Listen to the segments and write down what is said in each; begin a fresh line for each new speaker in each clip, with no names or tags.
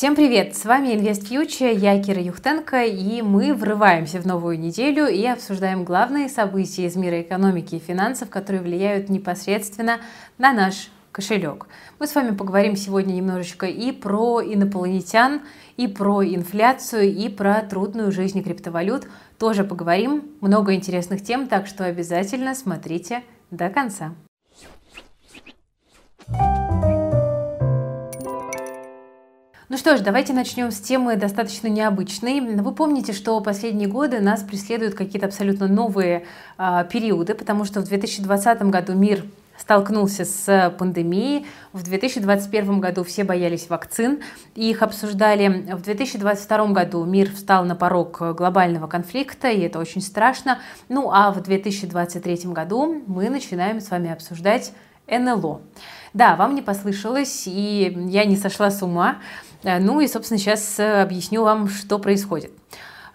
Всем привет! С вами Invest Future, я Кира Юхтенко, и мы врываемся в новую неделю и обсуждаем главные события из мира экономики и финансов, которые влияют непосредственно на наш кошелек. Мы с вами поговорим сегодня немножечко и про инопланетян, и про инфляцию, и про трудную жизнь криптовалют. Тоже поговорим. Много интересных тем, так что обязательно смотрите до конца. Ну что ж, давайте начнем с темы достаточно необычной. Вы помните, что последние годы нас преследуют какие-то абсолютно новые э, периоды, потому что в 2020 году мир столкнулся с пандемией. В 2021 году все боялись вакцин и их обсуждали. В 2022 году мир встал на порог глобального конфликта, и это очень страшно. Ну а в 2023 году мы начинаем с вами обсуждать НЛО. Да, вам не послышалось, и я не сошла с ума. Э, ну и, собственно, сейчас э, объясню вам, что происходит.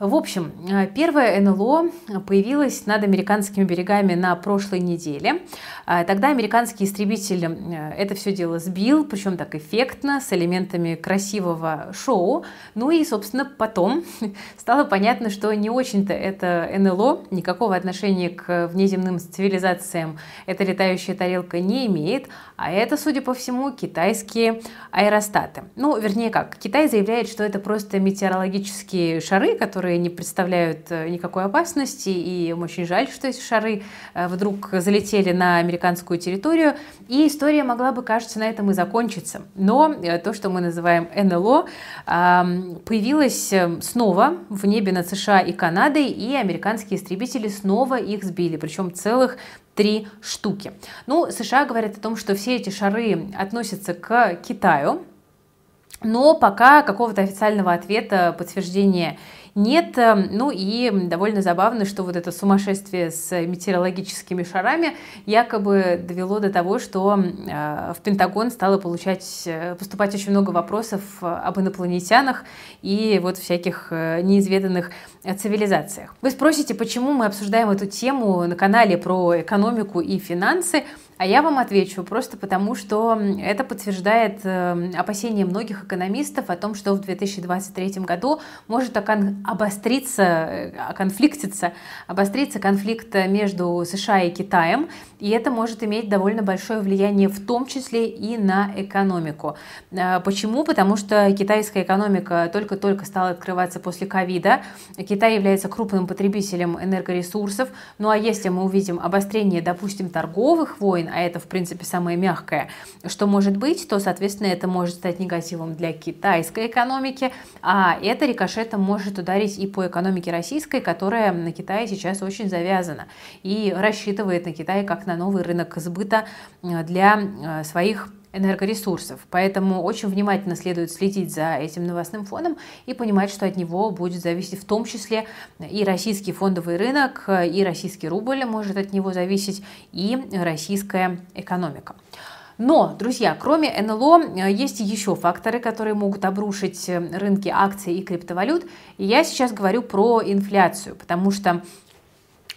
В общем, э, первое НЛО появилось над американскими берегами на прошлой неделе. Э, тогда американский истребитель э, это все дело сбил, причем так эффектно, с элементами красивого шоу. Ну и, собственно, потом стало понятно, что не очень-то это НЛО, никакого отношения к внеземным цивилизациям эта летающая тарелка не имеет, а это, судя по всему, китайские аэростаты. Ну, вернее как, Китай заявляет, что это просто метеорологические шары, которые которые не представляют э, никакой опасности, и им очень жаль, что эти шары э, вдруг залетели на американскую территорию, и история могла бы, кажется, на этом и закончиться. Но э, то, что мы называем НЛО, появилось снова в небе над США и Канадой, и американские истребители снова их сбили, причем целых три штуки. Ну, США говорят о том, что все эти шары относятся к Китаю, но пока какого-то официального ответа, подтверждения нет. Эм, ну и довольно забавно, что вот это сумасшествие с метеорологическими шарами якобы довело до того, что э, в Пентагон стало получать, э, поступать очень много вопросов об инопланетянах и вот всяких э, неизведанных цивилизациях. Вы спросите, почему мы обсуждаем эту тему на канале про экономику и финансы? А я вам отвечу просто потому, что это подтверждает э, опасения многих экономистов о том, что в 2023 году может обостриться, э, конфликтиться, обостриться конфликт между США и Китаем, и это может иметь довольно большое влияние в том числе и на экономику. Э, почему? Потому что китайская экономика только-только стала открываться после ковида. Китай является крупным потребителем энергоресурсов. Ну а если мы увидим обострение, допустим, торговых войн, а это, в принципе, самое мягкое, что может быть, то, соответственно, это может стать негативом для китайской экономики, а это рикошетом может ударить и по экономике российской, которая на Китае сейчас очень завязана и рассчитывает на Китай как на новый рынок сбыта э, для э, своих энергоресурсов. Поэтому очень внимательно следует следить за этим новостным фоном и понимать, что от него будет зависеть в том числе и российский фондовый рынок, и российский рубль может от него зависеть, и российская экономика. Но, друзья, кроме НЛО есть еще факторы, которые могут обрушить рынки акций и криптовалют. И я сейчас говорю про инфляцию, потому что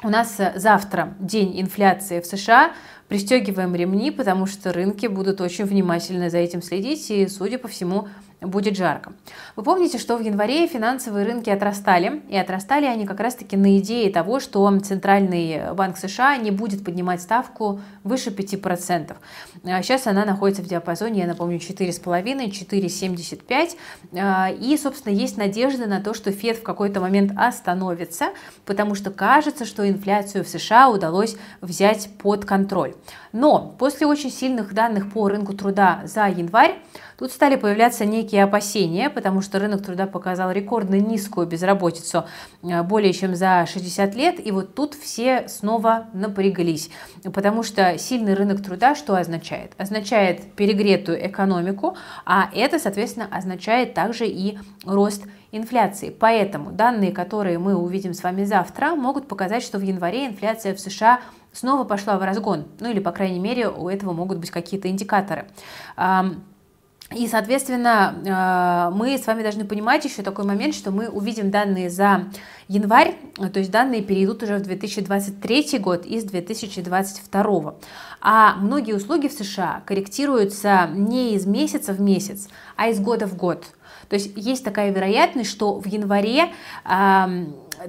у нас завтра день инфляции в США, пристегиваем ремни, потому что рынки будут очень внимательно за этим следить, и, судя по всему, будет жарко. Вы помните, что в январе финансовые рынки отрастали, и отрастали они как раз-таки на идее того, что Центральный банк США не будет поднимать ставку выше 5%. Сейчас она находится в диапазоне, я напомню, 4,5-4,75, а, и, собственно, есть надежда на то, что Фед в какой-то момент остановится, потому что кажется, что инфляцию в США удалось взять под контроль. Но после очень сильных данных по рынку труда за январь, Тут стали появляться некие опасения, потому что рынок труда показал рекордно низкую безработицу э, более чем за 60 лет, и вот тут все снова напряглись, потому что сильный рынок труда что означает? Означает перегретую экономику, а это, соответственно, означает также и рост инфляции. Поэтому данные, которые мы увидим с вами завтра, могут показать, что в январе инфляция в США снова пошла в разгон. Ну или, по крайней мере, у этого могут быть какие-то индикаторы. И, соответственно, э, мы с вами должны понимать еще такой момент, что мы увидим данные за январь, то есть данные перейдут уже в 2023 год из 2022. А многие услуги в США корректируются не из месяца в месяц, а из года в год. То есть есть такая вероятность, что в январе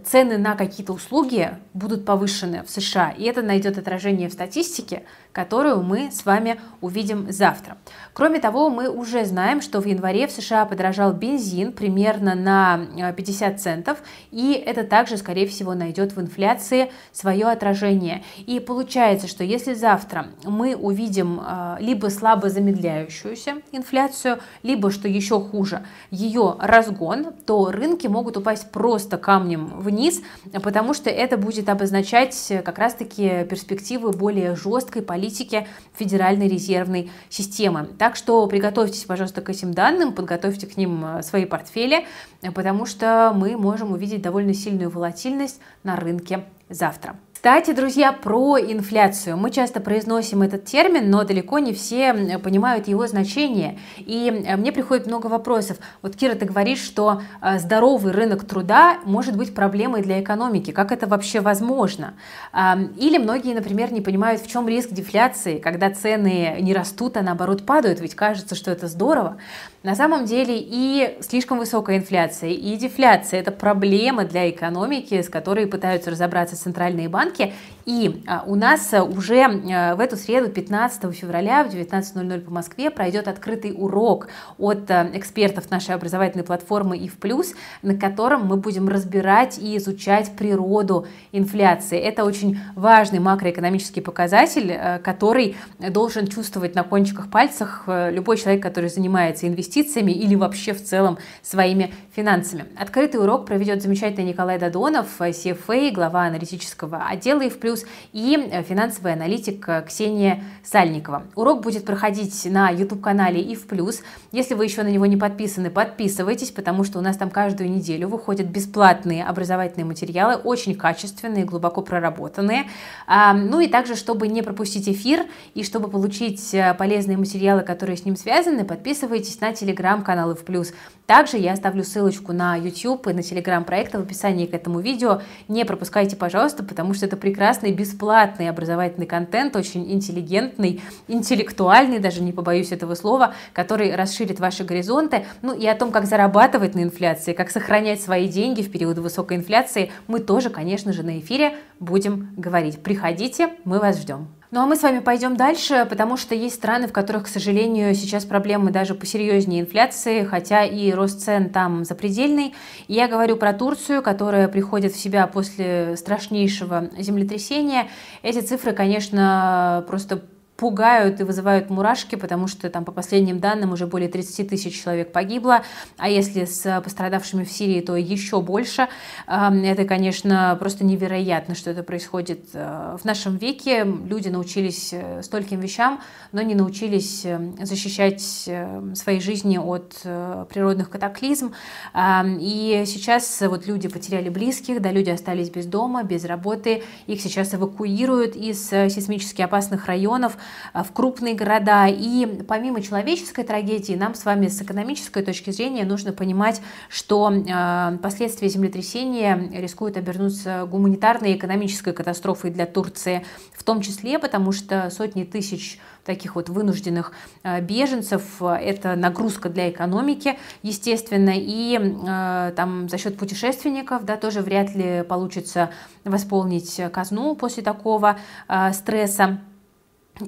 цены на какие-то услуги будут повышены в США, и это найдет отражение в статистике, которую мы с вами увидим завтра. Кроме того, мы уже знаем, что в январе в США подорожал бензин примерно на 50 э, центов, и это также, скорее всего, найдет в инфляции свое отражение. И получается, что если завтра мы увидим э, либо слабо замедляющуюся инфляцию, либо, что еще хуже, ее разгон, то рынки могут упасть просто камнем вниз, потому что это будет обозначать как раз-таки перспективы более жесткой политики Федеральной резервной системы. Так что приготовьтесь, пожалуйста, к этим данным, подготовьте к ним э, свои портфели, потому что мы можем увидеть довольно сильную волатильность на рынке завтра. Кстати, друзья, про инфляцию. Мы часто произносим этот термин, но далеко не все понимают его значение. И мне приходит много вопросов. Вот, Кира, ты говоришь, что э, здоровый рынок труда может быть проблемой для экономики. Как это вообще возможно? Или многие, например, не понимают, в чем риск дефляции, когда цены не растут, а наоборот падают, ведь кажется, что это здорово. На самом деле и слишком высокая инфляция, и дефляция – это проблемы для экономики, с которой пытаются разобраться центральные банки. que é И а, у нас уже а, в эту среду, 15 февраля в 19.00 по Москве, пройдет открытый урок от а, экспертов нашей образовательной платформы и в плюс, на котором мы будем разбирать и изучать природу инфляции. Это очень важный макроэкономический показатель, который должен чувствовать на кончиках пальцах любой человек, который занимается инвестициями или вообще в целом своими финансами. Открытый урок проведет замечательный Николай Дадонов, CFA, глава аналитического отдела и в плюс, и финансовый аналитик Ксения Сальникова. Урок будет проходить на YouTube-канале и в плюс. Если вы еще на него не подписаны, подписывайтесь, потому что у нас там каждую неделю выходят бесплатные образовательные материалы, очень качественные, глубоко проработанные. А, ну и также, чтобы не пропустить эфир и чтобы получить э, полезные материалы, которые с ним связаны, подписывайтесь на телеграм-каналы в плюс. Также я оставлю ссылочку на YouTube и на телеграм-проекта в описании к этому видео. Не пропускайте, пожалуйста, потому что это прекрасный бесплатный образовательный контент, очень интеллигентный, интеллектуальный, даже не побоюсь этого слова, который расширит ваши горизонты. Ну и о том, как зарабатывать на инфляции, как сохранять свои деньги в период высокой инфляции, мы тоже, конечно же, на эфире будем говорить. Приходите, мы вас ждем. Ну а мы с вами пойдем дальше, потому что есть страны, в которых, к сожалению, сейчас проблемы даже посерьезнее инфляции, хотя и рост цен там запредельный. Я говорю про Турцию, которая приходит в себя после страшнейшего землетрясения. Эти цифры, конечно, просто пугают и вызывают мурашки, потому что там по последним данным уже более 30 тысяч человек погибло, а если с пострадавшими в Сирии, то еще больше. Это, конечно, просто невероятно, что это происходит э, в нашем веке. Люди научились э, стольким вещам, но не научились э, защищать свои жизни от природных катаклизм. И сейчас вот люди потеряли близких, да, люди остались без дома, без работы, их сейчас эвакуируют из сейсмически опасных районов, в крупные города. И помимо человеческой трагедии, нам с вами с экономической точки зрения нужно понимать, что э, последствия землетрясения рискуют обернуться гуманитарной и экономической катастрофой для Турции, в том числе потому что сотни тысяч таких вот вынужденных э, беженцев. Это нагрузка для экономики, естественно, и э, там за счет путешественников, да, тоже вряд ли получится восполнить казну после такого э, стресса.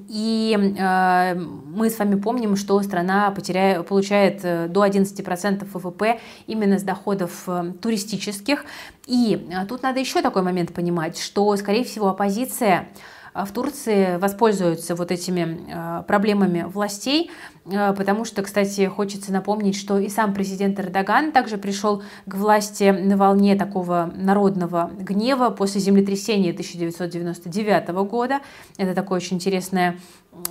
И э, мы с вами помним, что страна потеряет, получает э, до 11% ВВП именно с доходов э, туристических. И э, тут надо еще такой момент понимать, что, скорее всего, оппозиция в Турции воспользуются вот этими проблемами властей, потому что, кстати, хочется напомнить, что и сам президент Эрдоган также пришел к власти на волне такого народного гнева после землетрясения 1999 года. Это такое очень интересное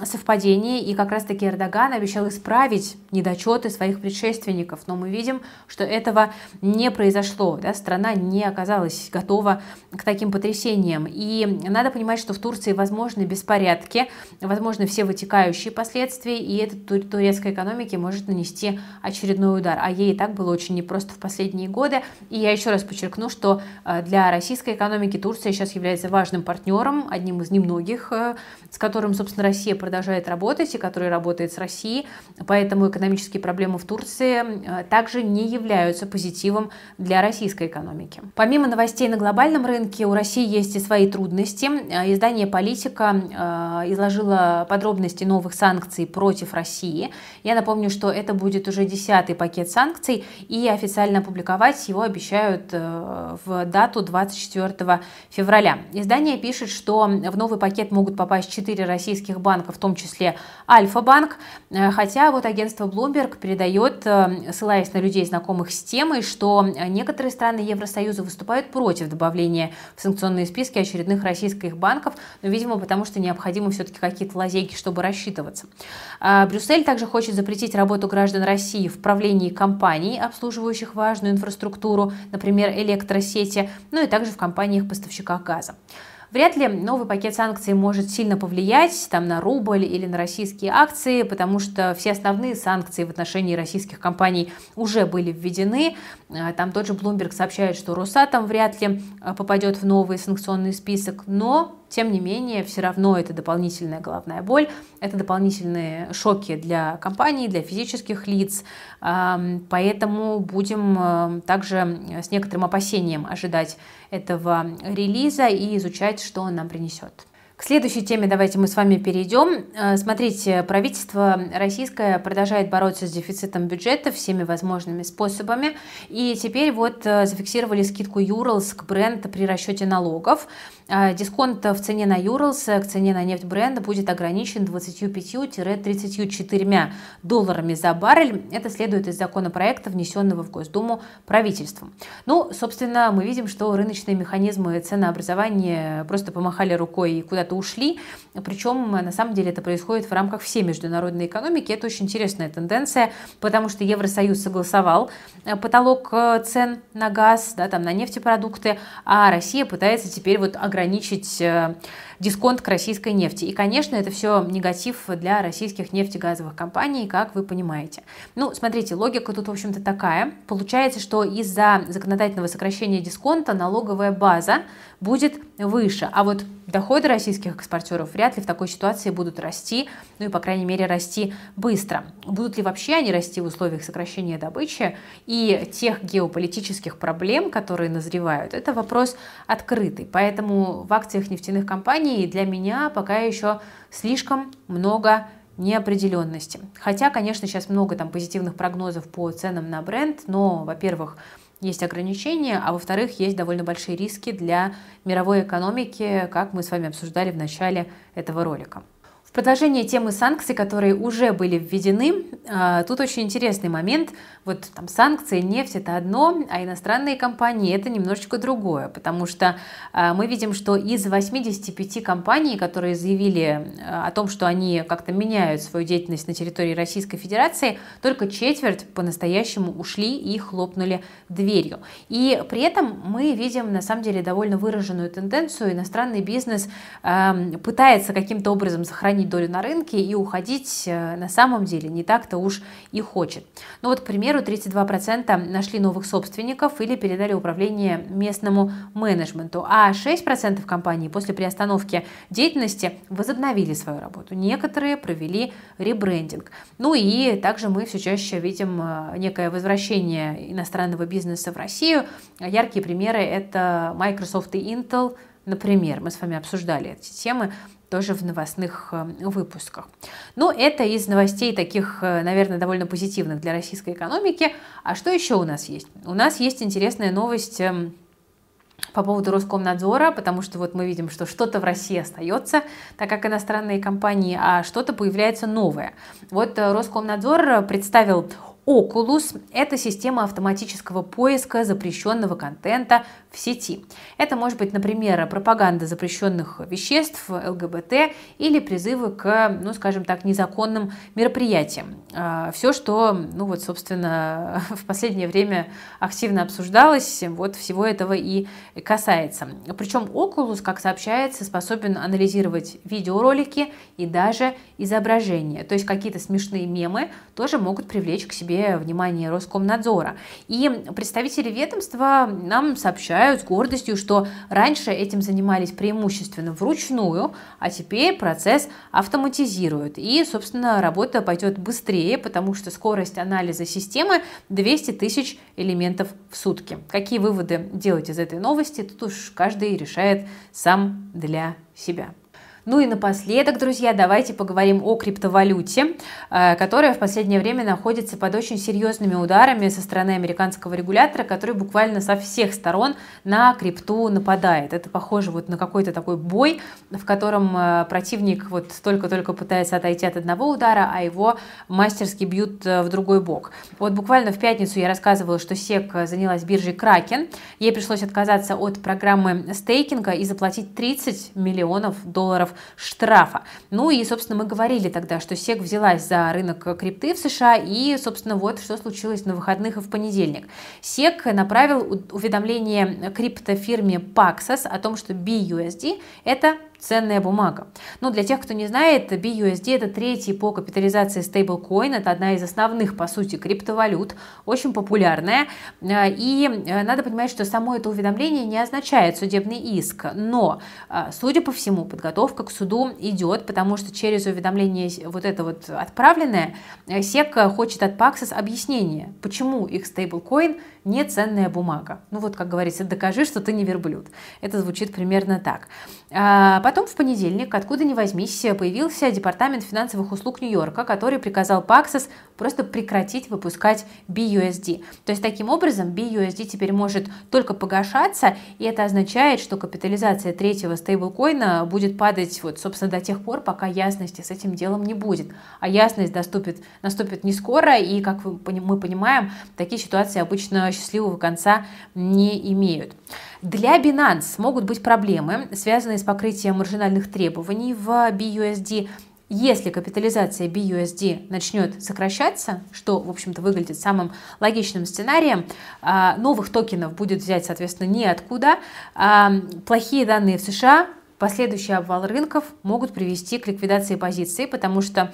совпадение, и как раз-таки Эрдоган обещал исправить недочеты своих предшественников, но мы видим, что этого не произошло, да, страна не оказалась готова к таким потрясениям, и надо понимать, что в Турции возможны беспорядки, возможны все вытекающие последствия, и это турецкой экономике может нанести очередной удар, а ей и так было очень непросто в последние годы, и я еще раз подчеркну, что э, для российской экономики Турция сейчас является важным партнером, одним из немногих, э, с которым, собственно, Россия продолжает работать и который работает с Россией, поэтому экономические проблемы в Турции э, также не являются позитивом для российской экономики. Помимо новостей на глобальном рынке, у России есть и свои трудности. Издание «Политика» изложило подробности новых санкций против России. Я напомню, что это будет уже десятый пакет санкций, и официально опубликовать его обещают в дату 24 февраля. Издание пишет, что в новый пакет могут попасть четыре российских банка, в том числе Альфа-банк, хотя вот агентство Bloomberg передает, ссылаясь на людей, знакомых с темой, что некоторые страны Евросоюза выступают против добавления в санкционные списки очередных российских банков, но, видимо, потому что необходимы все-таки какие-то лазейки, чтобы рассчитываться. А Брюссель также хочет запретить работу граждан России в правлении компаний, обслуживающих важную инфраструктуру, например, электросети, ну и также в компаниях-поставщиках газа. Вряд ли новый пакет санкций может сильно повлиять там, на рубль или на российские акции, потому что все основные санкции в отношении российских компаний уже были введены. А, там тот же Bloomberg сообщает, что Росатом вряд ли а, попадет в новый санкционный список, но тем не менее, все равно это дополнительная головная боль, это дополнительные шоки для компаний, для физических лиц, поэтому будем также с некоторым опасением ожидать этого релиза и изучать, что он нам принесет. К следующей теме давайте мы с вами перейдем. Э, смотрите, правительство российское продолжает бороться с дефицитом бюджета всеми возможными способами. И теперь вот э, зафиксировали скидку Юрлс к бренду при расчете налогов. Э, дисконт в цене на Юрлс к цене на нефть бренда будет ограничен 25-34 долларами за баррель. Это следует из законопроекта, внесенного в Госдуму правительством. Ну, собственно, мы видим, что рыночные механизмы ценообразования просто помахали рукой и куда-то куда-то ушли. Причем, на самом деле, это происходит в рамках всей международной экономики. Это очень интересная тенденция, потому что Евросоюз согласовал э, потолок э, цен на газ, да, там, на нефтепродукты, а Россия пытается теперь вот ограничить э, дисконт к российской нефти. И, конечно, это все негатив для российских нефтегазовых компаний, как вы понимаете. Ну, смотрите, логика тут, в общем-то, такая. Получается, что из-за законодательного сокращения дисконта налоговая база будет выше, а вот доходы российских экспортеров вряд ли в такой ситуации будут расти, ну и, по крайней мере, расти быстро. Будут ли вообще они расти в условиях сокращения добычи и тех геополитических проблем, которые назревают, это вопрос открытый. Поэтому в акциях нефтяных компаний компании для меня пока еще слишком много неопределенности. Хотя, конечно, сейчас много там позитивных прогнозов по ценам на бренд, но, во-первых, есть ограничения, а во-вторых, есть довольно большие риски для мировой экономики, как мы с вами обсуждали в начале этого ролика. В продолжение темы санкций, которые уже были введены, а, тут очень интересный момент. Вот там санкции, нефть это одно, а иностранные компании это немножечко другое, потому что а, мы видим, что из 85 компаний, которые заявили а, о том, что они как-то меняют свою деятельность на территории Российской Федерации, только четверть по-настоящему ушли и хлопнули дверью. И при этом мы видим на самом деле довольно выраженную тенденцию. Иностранный бизнес пытается каким-то образом сохранить сохранить долю на рынке и уходить э, на самом деле не так-то уж и хочет. Ну вот, к примеру, 32% нашли новых собственников или передали управление местному менеджменту, а 6% компаний после приостановки деятельности возобновили свою работу. Некоторые провели ребрендинг. Ну и также мы все чаще видим э, некое возвращение иностранного бизнеса в Россию. Яркие примеры это Microsoft и Intel, Например, мы с вами обсуждали эти темы тоже в новостных э, выпусках. Но это из новостей таких, э, наверное, довольно позитивных для российской экономики. А что еще у нас есть? У нас есть интересная новость эм, по поводу Роскомнадзора, потому что вот мы видим, что что-то в России остается, так как иностранные компании, а что-то появляется новое. Вот э, Роскомнадзор представил Oculus – это система автоматического поиска запрещенного контента в сети. Это может быть, например, пропаганда запрещенных веществ, ЛГБТ или призывы к, ну, скажем так, незаконным мероприятиям. А, Все, что, ну вот, собственно, в последнее время активно обсуждалось, вот всего этого и касается. Причем Oculus, как сообщается, способен анализировать видеоролики и даже изображения. То есть какие-то смешные мемы тоже могут привлечь к себе поле внимания Роскомнадзора. И представители ведомства нам сообщают с гордостью, что раньше этим занимались преимущественно вручную, а теперь процесс автоматизируют. И, собственно, работа пойдет быстрее, потому что скорость анализа системы 200 тысяч элементов в сутки. Какие выводы делать из этой новости, тут уж каждый решает сам для себя. Ну и напоследок, друзья, давайте поговорим о криптовалюте, э, которая в последнее время находится под очень серьезными ударами со стороны американского регулятора, который буквально со всех сторон на крипту нападает. Это похоже вот на какой-то такой бой, в котором э, противник вот только-только пытается отойти от одного удара, а его мастерски бьют э, в другой бок. Вот буквально в пятницу я рассказывала, что SEC занялась биржей Kraken. Ей пришлось отказаться от программы стейкинга и заплатить 30 миллионов долларов долларов штрафа. Ну и, собственно, мы говорили тогда, что СЕК взялась за рынок крипты в США, и, собственно, вот что случилось на выходных и в понедельник. СЕК направил уведомление криптофирме Paxos о том, что BUSD – это ценная бумага. Но для тех, кто не знает, BUSD это третий по капитализации стейблкоин, это одна из основных, по сути, криптовалют, очень популярная. И э, надо понимать, что само это уведомление не означает судебный иск, но, э, судя по всему, подготовка к суду идет, потому что через уведомление вот это вот отправленное, SEC э, хочет от Paxos объяснение, почему их стейблкоин не ценная бумага. Ну вот, как говорится, докажи, что ты не верблюд. Это звучит примерно так. Потом в понедельник, откуда ни возьмись, появился Департамент финансовых услуг Нью-Йорка, который приказал Paxos просто прекратить выпускать BUSD. То есть таким образом BUSD теперь может только погашаться, и это означает, что капитализация третьего стейблкоина будет падать, вот, собственно, до тех пор, пока ясности с этим делом не будет. А ясность доступит, наступит не скоро, и, как мы понимаем, такие ситуации обычно счастливого конца не имеют. Для Binance могут быть проблемы, связанные с покрытием маржинальных требований в BUSD. Если капитализация BUSD начнет сокращаться, что, в общем-то, выглядит самым логичным сценарием, а, новых токенов будет взять, соответственно, неоткуда. А, плохие данные в США, последующий обвал рынков могут привести к ликвидации позиций, потому что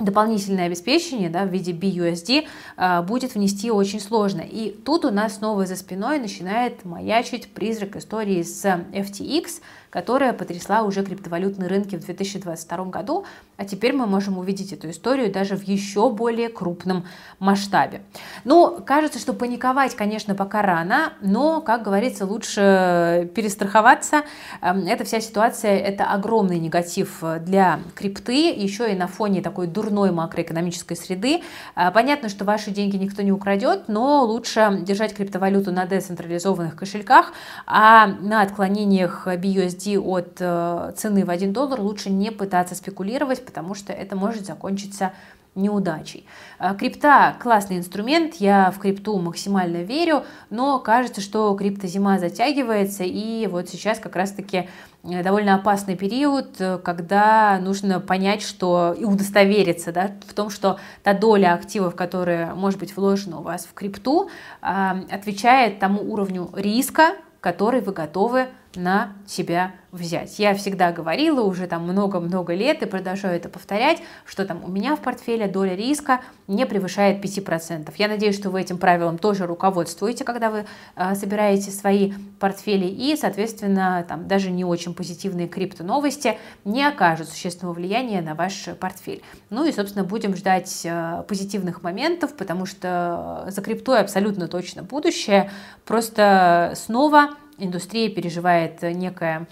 дополнительное обеспечение да, в виде BUSD а, будет внести очень сложно. И тут у нас снова за спиной начинает маячить призрак истории с FTX, которая потрясла уже криптовалютные рынки в 2022 году, а теперь мы можем увидеть эту историю даже в еще более крупном масштабе. Ну, кажется, что паниковать, конечно, пока рано, но, как говорится, лучше перестраховаться. Эм, эта вся ситуация – это огромный негатив для крипты, еще и на фоне такой дурной макроэкономической среды. Э, понятно, что ваши деньги никто не украдет, но лучше держать криптовалюту на децентрализованных кошельках, а на отклонениях BUSD USD от э, цены в 1 доллар лучше не пытаться спекулировать, потому что это может закончиться неудачей. Э, крипта классный инструмент, я в крипту максимально верю, но кажется, что криптозима затягивается, и вот сейчас как раз-таки э, довольно опасный период, когда нужно понять, что и удостовериться да, в том, что та доля активов, которая может быть вложена у вас в крипту, отвечает тому уровню риска, который вы готовы на себя взять. Я всегда говорила уже там много-много лет и продолжаю это повторять, что там у меня в портфеле доля риска не превышает 5%. Я надеюсь, что вы этим правилом тоже руководствуете, когда вы э, собираете свои портфели и, соответственно, там даже не очень позитивные крипто-новости не окажут существенного влияния на ваш портфель. Ну и, собственно, будем ждать э, позитивных моментов, потому что за криптой абсолютно точно будущее. Просто снова индустрия переживает некое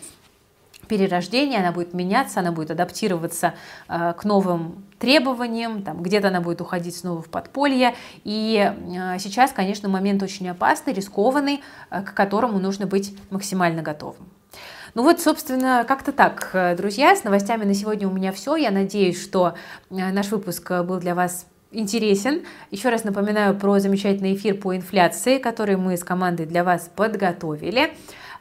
перерождение, она будет меняться, она будет адаптироваться э, к новым требованиям, там, где-то она будет уходить снова в подполье. И э, сейчас, конечно, момент очень опасный, рискованный, э, к которому нужно быть максимально готовым. Ну вот, собственно, как-то так, э, друзья. С новостями на сегодня у меня все. Я надеюсь, что э, наш выпуск был для вас интересен. Еще раз напоминаю про замечательный эфир по инфляции, который мы с командой для вас подготовили.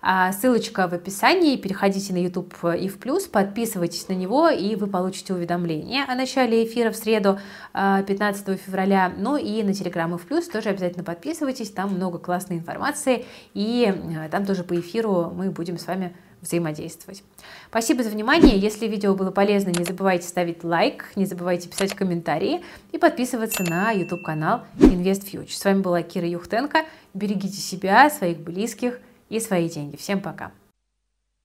А, ссылочка в описании, переходите на YouTube и в плюс, подписывайтесь на него, и вы получите уведомление о начале эфира в среду 15 а, февраля. Ну и на Telegram и в плюс тоже обязательно подписывайтесь, там много классной информации, и а, там тоже по эфиру мы будем с вами взаимодействовать. Спасибо за внимание. Если видео было полезно, не забывайте ставить лайк, не забывайте писать комментарии и подписываться на YouTube-канал InvestFuture. С вами была Кира Юхтенко. Берегите себя, своих близких и свои деньги. Всем пока!